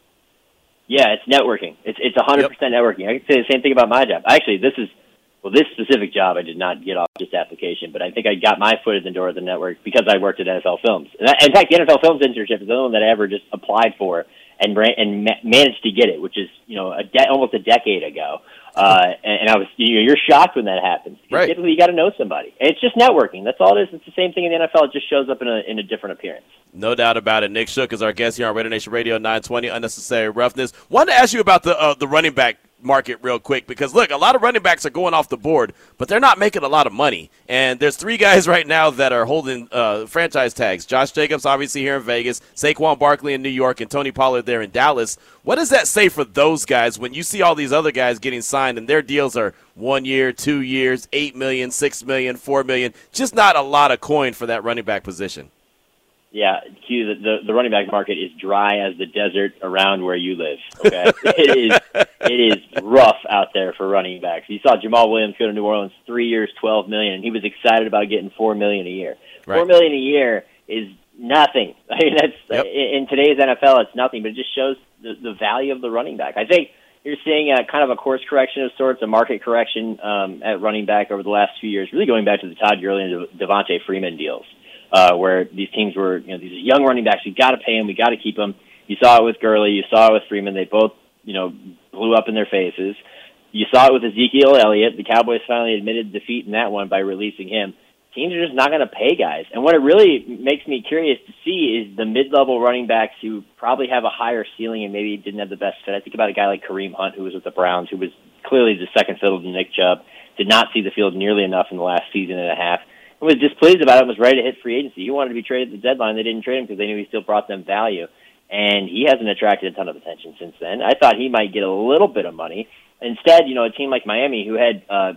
Yeah, it's networking. It's it's a hundred percent networking. I can say the same thing about my job. Actually, this is well, this specific job I did not get off this application, but I think I got my foot in the door of the network because I worked at NFL Films. And in fact, the NFL Films internship is the only one that I ever just applied for and and managed to get it, which is you know a de- almost a decade ago. Uh, and, and I was you know, you're shocked when that happens. Right. Typically, you got to know somebody, and it's just networking. That's all it is. It's the same thing in the NFL. It just shows up in a in a different appearance. No doubt about it. Nick Shook is our guest here on Raider Nation Radio 920. Unnecessary roughness. Wanted to ask you about the uh, the running back market real quick because look, a lot of running backs are going off the board, but they're not making a lot of money. And there's three guys right now that are holding uh, franchise tags: Josh Jacobs, obviously here in Vegas, Saquon Barkley in New York, and Tony Pollard there in Dallas. What does that say for those guys when you see all these other guys getting signed and their deals are one year, two years, eight million, six million, four million? Just not a lot of coin for that running back position. Yeah, Q, the, the the running back market is dry as the desert around where you live. Okay, it is it is rough out there for running backs. You saw Jamaal Williams go to New Orleans, three years, twelve million, and he was excited about getting four million a year. Right. Four million a year is nothing. I mean, that's Yep. in today's NFL, it's nothing, but it just shows the, the value of the running back. I think you're seeing a kind of a course correction of sorts, a market correction um, at running back over the last few years, really going back to the Todd Gurley and Devonta Freeman deals, uh, where these teams were, you know, these young running backs, we got to pay them, we got to keep them. You saw it with Gurley, you saw it with Freeman. They both, you know, blew up in their faces. You saw it with Ezekiel Elliott. The Cowboys finally admitted defeat in that one by releasing him. Teams are just not going to pay guys. And what it really makes me curious to see is the mid-level running backs who probably have a higher ceiling and maybe didn't have the best fit. I think about a guy like Kareem Hunt, who was with the Browns, who was clearly the second fiddle to Nick Chubb, did not see the field nearly enough in the last season and a half, was displeased about it was ready to hit free agency. He wanted to be traded at the deadline. They didn't trade him because they knew he still brought them value. And he hasn't attracted a ton of attention since then. I thought he might get a little bit of money. Instead, you know, a team like Miami, who had uh,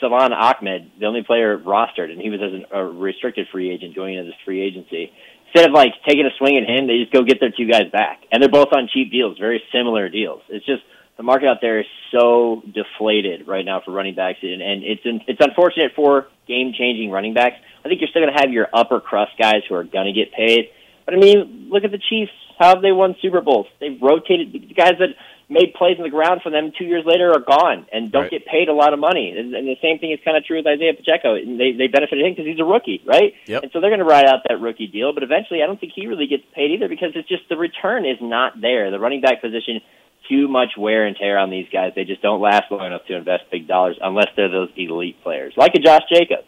Salvon Ahmed, the only player rostered, and he was as an, a restricted free agent going into this free agency. Instead of like taking a swing at him, they just go get their two guys back, and they're both on cheap deals, very similar deals. It's just the market out there is so deflated right now for running backs, and, and it's it's unfortunate for game changing running backs. I think you're still going to have your upper crust guys who are going to get paid, but I mean, look at the Chiefs. How have they won Super Bowls? They've rotated the guys that made plays on the ground for them two years later are gone and don't Right. get paid a lot of money. And, and the same thing is kind of true with Isaiah Pacheco. They they benefited him because he's a rookie, right? Yep. And so they're going to ride out that rookie deal. But eventually, I don't think he really gets paid either because it's just the return is not there. The running back position, too much wear and tear on these guys. They just don't last long enough to invest big dollars unless they're those elite players, like a Josh Jacobs.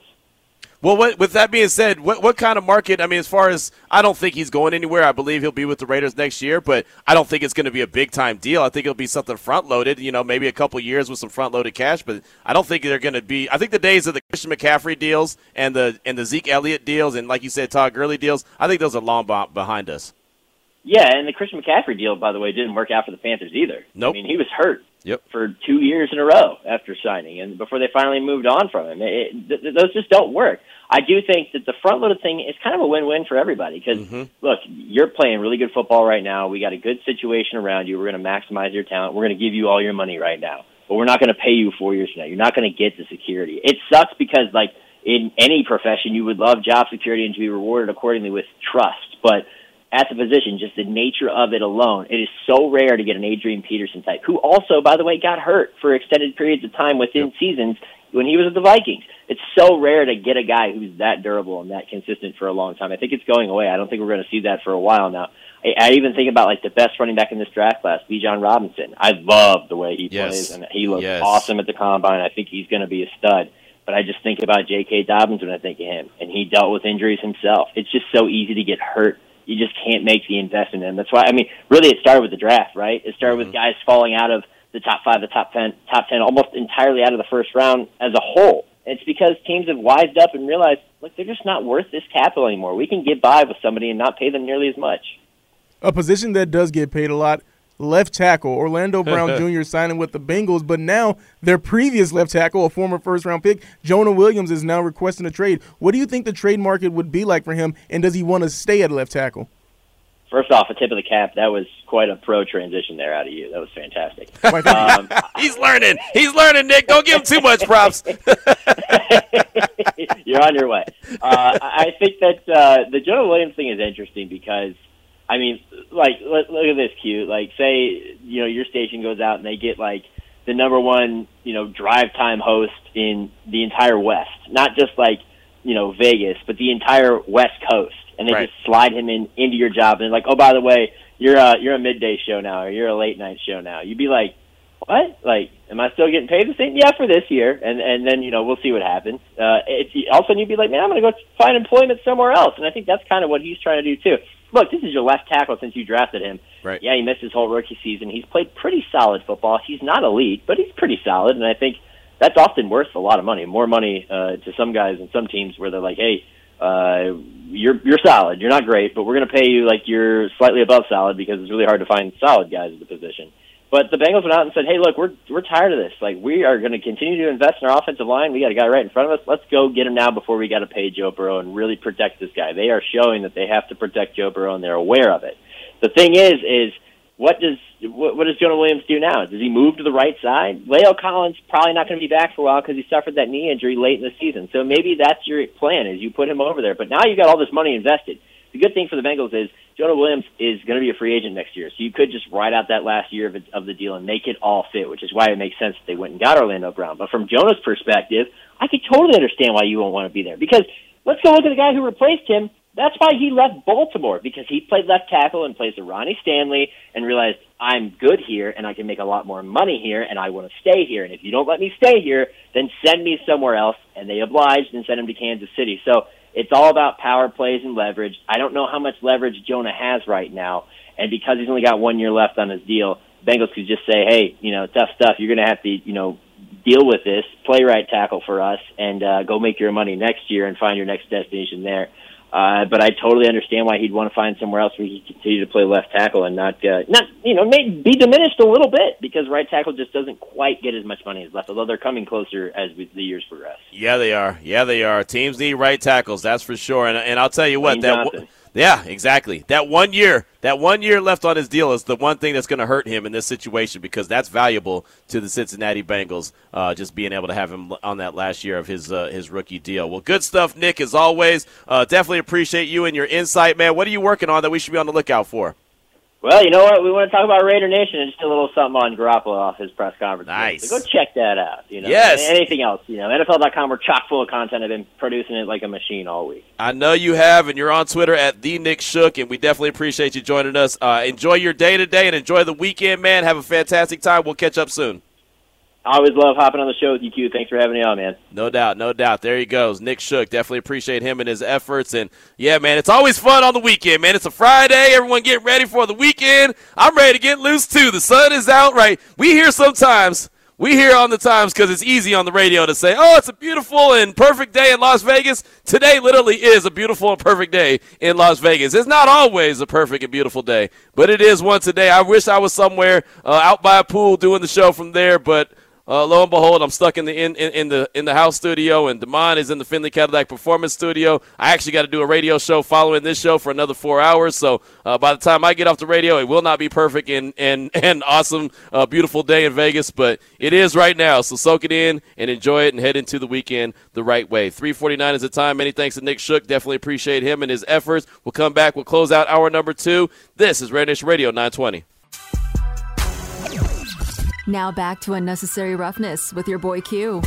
Well, what, with that being said, what, what kind of market? I mean, as far as I don't think he's going anywhere. I believe he'll be with the Raiders next year, but I don't think it's going to be a big time deal. I think it'll be something front loaded. You know, maybe a couple years with some front loaded cash, but I don't think they're going to be. I think the days of the Christian McCaffrey deals and the and the Zeke Elliott deals and like you said, Todd Gurley deals. I think those are long behind us. Yeah, and the Christian McCaffrey deal, by the way, didn't work out for the Panthers either. Nope. I mean, he was hurt Yep. for two years in a row after signing, and before they finally moved on from him. It, th- th- those just don't work. I do think that the front loaded thing is kind of a win win for everybody because mm-hmm. look, you're playing really good football right now. We got a good situation around you. We're going to maximize your talent. We're going to give you all your money right now, but we're not going to pay you four years from now. You're not going to get the security. It sucks because like in any profession, you would love job security and to be rewarded accordingly with trust, but at the position, just the nature of it alone, it is so rare to get an Adrian Peterson type, who also, by the way, got hurt for extended periods of time within seasons when he was with the Vikings. It's so rare to get a guy who's that durable and that consistent for a long time. I think it's going away. I don't think we're going to see that for a while now. I, I even think about like the best running back in this draft class, Bijan Robinson. I love the way he Yes. plays, and he looks Yes. awesome at the combine. I think he's going to be a stud. But I just think about J.K. Dobbins when I think of him, and he dealt with injuries himself. It's just so easy to get hurt. You just can't make the investment in. That's why I mean, really, it started with the draft, right? It started with mm-hmm. guys falling out of the top five, the top ten, top ten, almost entirely out of the first round as a whole. It's because teams have wised up and realized, look, they're just not worth this capital anymore. We can get by with somebody and not pay them nearly as much. A position that does get paid a lot. Left tackle Orlando Brown Jr. signing with the Bengals, but now their previous left tackle, a former first round pick, Jonah Williams, is now requesting a trade. What do you think the trade market would be like for him, and does he want to stay at left tackle? First off, a tip of the cap. That was quite a pro transition there out of you. That was fantastic. Um, He's learning. He's learning, Nick. Don't give him too much props. You're on your way. Uh, I I think that uh, the Jonah Williams thing is interesting because, I mean, like, look, look at this, Q. Like, say, you know, your station goes out and they get, like, the number one, you know, drive time host in the entire West. Not just, like, you know, Vegas, but the entire West Coast. And they Right. just slide him in into your job. And like, oh, by the way, you're a, you're a midday show now or you're a late night show now. You'd be like, what? Like, am I still getting paid the same? Yeah, for this year, and and then you know we'll see what happens. Uh, it's all of a sudden you'd be like, man, I'm going to go find employment somewhere else, and I think that's kind of what he's trying to do too. Look, this is your left tackle since you drafted him. Right. Yeah, he missed his whole rookie season. He's played pretty solid football. He's not elite, but he's pretty solid, and I think that's often worth a lot of money, more money uh, to some guys and some teams where they're like, hey. Uh, you're you're solid. You're not great, but we're going to pay you like you're slightly above solid because it's really hard to find solid guys at the position. But the Bengals went out and said, "Hey, look, we're we're tired of this. Like, we are going to continue to invest in our offensive line. We got a guy right in front of us. Let's go get him now before we got to pay Joe Burrow and really protect this guy. They are showing that they have to protect Joe Burrow, and they're aware of it. The thing is, is what does what, what does Jonah Williams do now? Does he move to the right side? La'el Collins probably not going to be back for a while because he suffered that knee injury late in the season. So maybe that's your plan: is you put him over there. But now you got all this money invested. The good thing for the Bengals is Jonah Williams is going to be a free agent next year, so you could just ride out that last year of, it, of the deal and make it all fit, which is why it makes sense that they went and got Orlando Brown. But from Jonah's perspective, I could totally understand why you won't want to be there because let's go look at the guy who replaced him. That's why he left Baltimore because he played left tackle and plays with Ronnie Stanley and realized I'm good here and I can make a lot more money here and I want to stay here. And if you don't let me stay here, then send me somewhere else. And they obliged and sent him to Kansas City. So it's all about power plays and leverage. I don't know how much leverage Jonah has right now, and because he's only got one year left on his deal, Bengals could just say, "Hey, you know, tough stuff. You're going to have to, you know, deal with this. Play right tackle for us, and uh, go make your money next year and find your next destination there." Uh, but I totally understand why he'd want to find somewhere else where he can continue to play left tackle and not, uh, not you know, may be diminished a little bit because right tackle just doesn't quite get as much money as left. Although they're coming closer as we, the years progress. Yeah, they are. Yeah, they are. Teams need right tackles, that's for sure. And, and I'll tell you what, that. Johnson. Yeah, exactly. That one year, that one year left on his deal is the one thing that's going to hurt him in this situation because that's valuable to the Cincinnati Bengals. Uh, just being able to have him on that last year of his uh, his rookie deal. Well, good stuff, Nick. As always, uh, definitely appreciate you and your insight, man. What are you working on that we should be on the lookout for? Well, you know what? We want to talk about Raider Nation and just a little something on Garoppolo off his press conference. Nice. So go check that out. You know, Yes. Anything else? You know, NFL.com. We're chock full of content. I've been producing it like a machine all week. I know you have, and you're on Twitter at the Nick Shook, and we definitely appreciate you joining us. Uh, enjoy your day today and enjoy the weekend, man. Have a fantastic time. We'll catch up soon. I always love hopping on the show with you, Q. Thanks for having me on, man. No doubt, no doubt. There he goes, Nick Shook. Definitely appreciate him and his efforts. And yeah, man, it's always fun on the weekend, man. It's a Friday. Everyone get ready for the weekend. I'm ready to get loose too. The sun is out, right? We hear sometimes. We hear on the times because it's easy on the radio to say, oh, it's a beautiful and perfect day in Las Vegas. Today literally is a beautiful and perfect day in Las Vegas. It's not always a perfect and beautiful day, but it is one today. I wish I was somewhere uh, out by a pool doing the show from there, but uh, lo and behold, I'm stuck in the in, in, in the in the house studio, and Demond is in the Findlay Cadillac Performance Studio. I actually got to do a radio show following this show for another four hours. So uh, by the time I get off the radio, it will not be perfect and and and awesome, uh, beautiful day in Vegas, but it is right now. So soak it in and enjoy it, and head into the weekend the right way. 3:49 is the time. Many thanks to Nick Shook. Definitely appreciate him and his efforts. We'll come back. We'll close out hour number two. This is Raider Nation Radio 920. Now back to unnecessary roughness with your boy Q.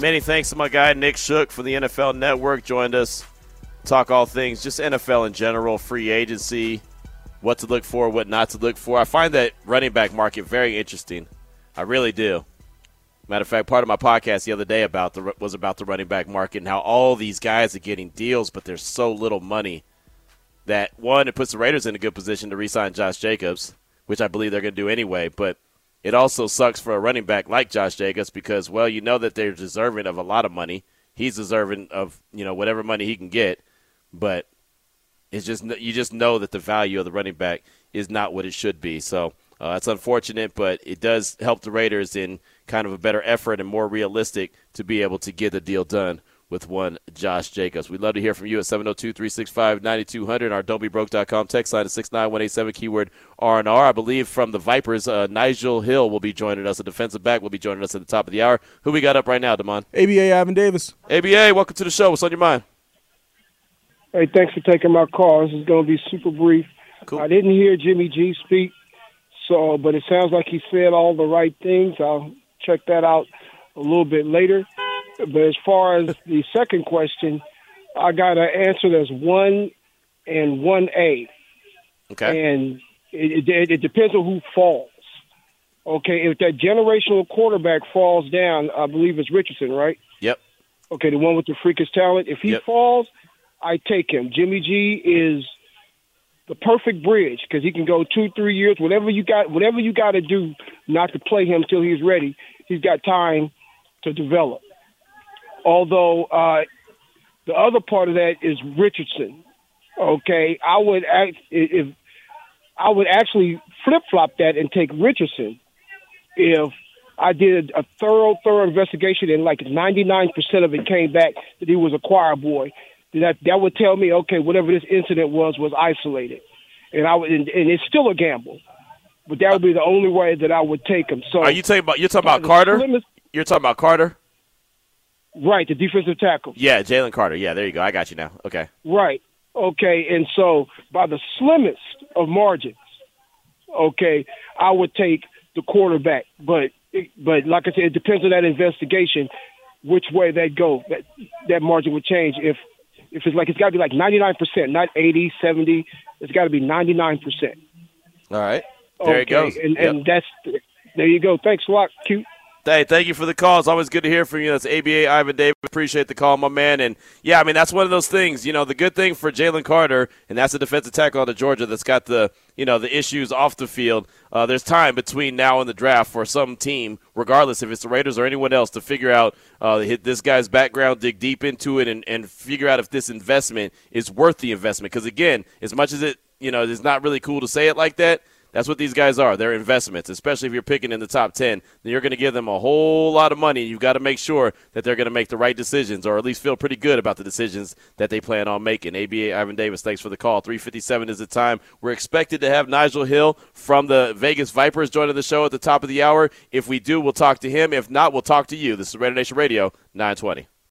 Many thanks to my guy Nick Shook from the NFL Network. Joined us, talk all things, just NFL in general, free agency, what to look for, what not to look for. I find that running back market very interesting. I really do. Matter of fact, part of my podcast the other day about the was about the running back market and how all these guys are getting deals, but there's so little money that one it puts the Raiders in a good position to re-sign Josh Jacobs, which I believe they're going to do anyway. But it also sucks for a running back like Josh Jacobs because, well, you know that they're deserving of a lot of money. He's deserving of you know whatever money he can get, but it's just you just know that the value of the running back is not what it should be. So uh, that's unfortunate, but it does help the Raiders in kind of a better effort and more realistic to be able to get the deal done with one Josh Jacobs. We'd love to hear from you at 702-365-9200. Our don'tbebroke.com text line is 69187 keyword R&R. I believe from the Vipers, uh, Nigel Hill will be joining us. A defensive back will be joining us at the top of the hour. Who we got up right now, Damon? ABA Ivan Davis. ABA, welcome to the show. What's on your mind? Hey, thanks for taking my call. This is going to be super brief. Cool. I didn't hear Jimmy G speak, so but it sounds like he said all the right things. I'll check that out a little bit later. But as far as the second question, I got an answer that's one and one A, Okay. and it, it, it depends on who falls. Okay, if that generational quarterback falls down, I believe it's Richardson, right? Yep. Okay, the one with the freakish talent. If he Yep. falls, I take him. Jimmy G is the perfect bridge because he can go two, three years, whatever you got, whatever you got to do, not to play him till he's ready. He's got time to develop. Although uh, the other part of that is Richardson. Okay, I would act if I would actually flip flop that and take Richardson if I did a thorough, thorough investigation and like 99% of it came back that he was a choir boy. That that would tell me, okay, whatever this incident was was isolated, and I would, and, and it's still a gamble, but that would be the only way that I would take him. So Are you talking about you're talking about Carter? Slimmest, You're talking about Carter? Right, the defensive tackle. Yeah, Jalen Carter. Yeah, there you go. I got you now. Okay. Right. Okay. And so by the slimmest of margins, okay, I would take the quarterback. But but like I said, it depends on that investigation, which way that go. That that margin would change if if it's like it's got to be like 99 percent, not 80, 70. It's got to be 99 percent. All right. There okay. it goes. And Yep. and that's there you go. Thanks a lot, cute. Hey, thank you for the call. It's always good to hear from you. That's ABA Ivan David. Appreciate the call, my man. And yeah, I mean that's one of those things. You know, the good thing for Jalen Carter, and that's a defensive tackle out of Georgia that's got the you know the issues off the field. Uh, there's time between now and the draft for some team, regardless if it's the Raiders or anyone else, to figure out uh, this guy's background, dig deep into it, and, and figure out if this investment is worth the investment. Because again, as much as it you know it's not really cool to say it like that. That's what these guys are. They're investments, especially if you're picking in the top 10. Then you're going to give them a whole lot of money. You've got to make sure that they're going to make the right decisions or at least feel pretty good about the decisions that they plan on making. ABA Ivan Davis, thanks for the call. 357 is the time. We're expected to have Nigel Hill from the Vegas Vipers joining the show at the top of the hour. If we do, we'll talk to him. If not, we'll talk to you. This is Raider Nation Radio 920.